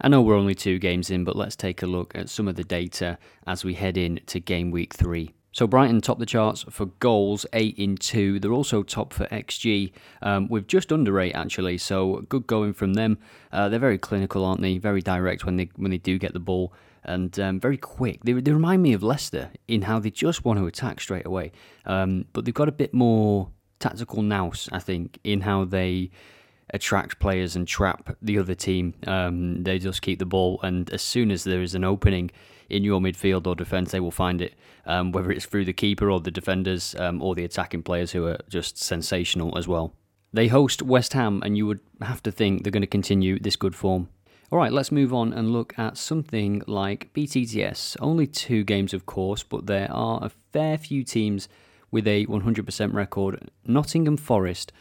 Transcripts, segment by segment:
I know we're only two games in, but let's take a look at some of the data as we head in to game week three. So Brighton top the charts for goals, eight in two. They're also top for xG, um, with just under eight actually. So good going from them. Uh, they're very clinical, aren't they? Very direct when they when they do get the ball, and um, very quick. They, they remind me of Leicester in how they just want to attack straight away. Um, but they've got a bit more tactical nous, I think, in how they attract players and trap the other team. Um, they just keep the ball, and as soon as there is an opening in your midfield or defence, they will find it, um, whether it's through the keeper or the defenders um, or the attacking players who are just sensational as well. They host West Ham, and you would have to think they're going to continue this good form. All right, let's move on and look at something like BTTS. Only two games, of course, but there are a fair few teams with a 100% record. Nottingham Forest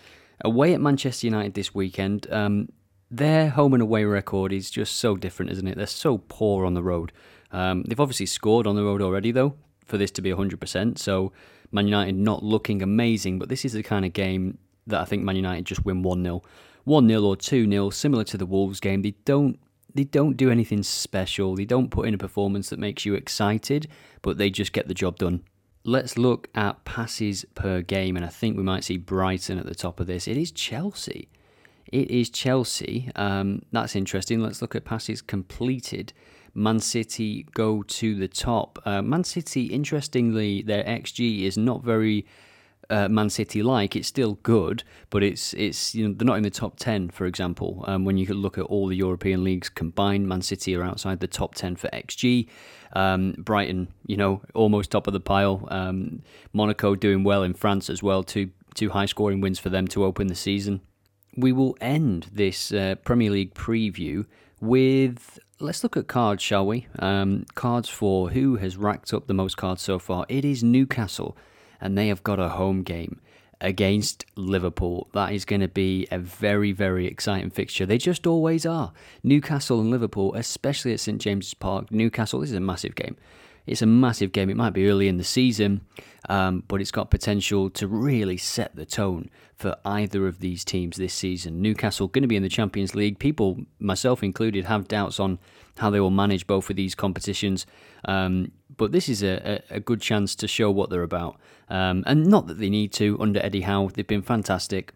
away at Manchester United this weekend. Um, their home and away record is just so different, isn't it? They're so poor on the road. Um, they've obviously scored on the road already, though, for this to be 100%. So Man United not looking amazing, but this is the kind of game that I think Man United just win 1 0. 1 0 or 2 0, similar to the Wolves game. They don't. They don't do anything special. They don't put in a performance that makes you excited, but they just get the job done. Let's look at passes per game, and I think we might see Brighton at the top of this. It is Chelsea. It is Chelsea. Um, that's interesting. Let's look at passes completed. Man City go to the top. Uh, Man City, interestingly, their XG is not very uh, Man City like. It's still good, but it's it's you know they're not in the top ten, for example. Um, when you look at all the European leagues combined, Man City are outside the top ten for XG. Um, Brighton, you know, almost top of the pile. Um, Monaco doing well in France as well. Two two high scoring wins for them to open the season. We will end this uh, Premier League preview with let's look at cards, shall we? Um, cards for who has racked up the most cards so far. It is Newcastle, and they have got a home game against Liverpool. That is going to be a very, very exciting fixture. They just always are. Newcastle and Liverpool, especially at St James's Park. Newcastle, this is a massive game. It's a massive game. It might be early in the season, um, but it's got potential to really set the tone for either of these teams this season. Newcastle going to be in the Champions League. People, myself included, have doubts on how they will manage both of these competitions. Um, but this is a, a, good chance to show what they're about. Um, and not that they need to under Eddie Howe. They've been fantastic.